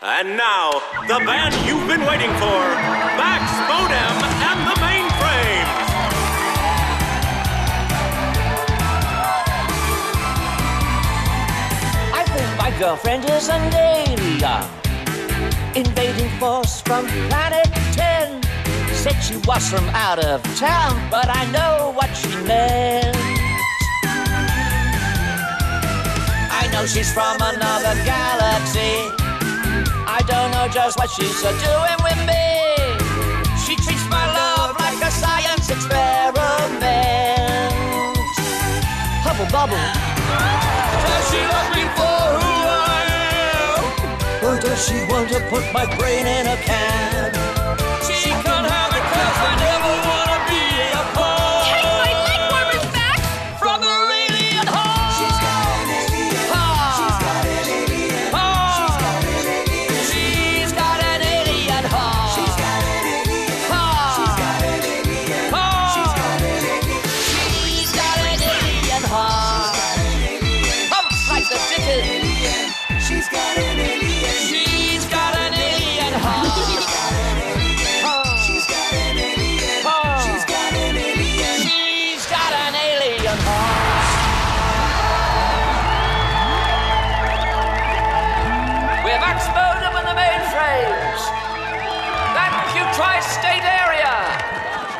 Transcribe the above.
And now, the band you've been waiting for Max Modem and the Mainframes. I think my girlfriend is an alien. Invading force from planet 10. Said she was from out of town, but I know what she meant. I know she's from another galaxy. Just what she's doing with me. She treats my love like a science experiment. Hubble bubble. Does she love me for who I am? Or does she want to put my brain in a can? Try stay there.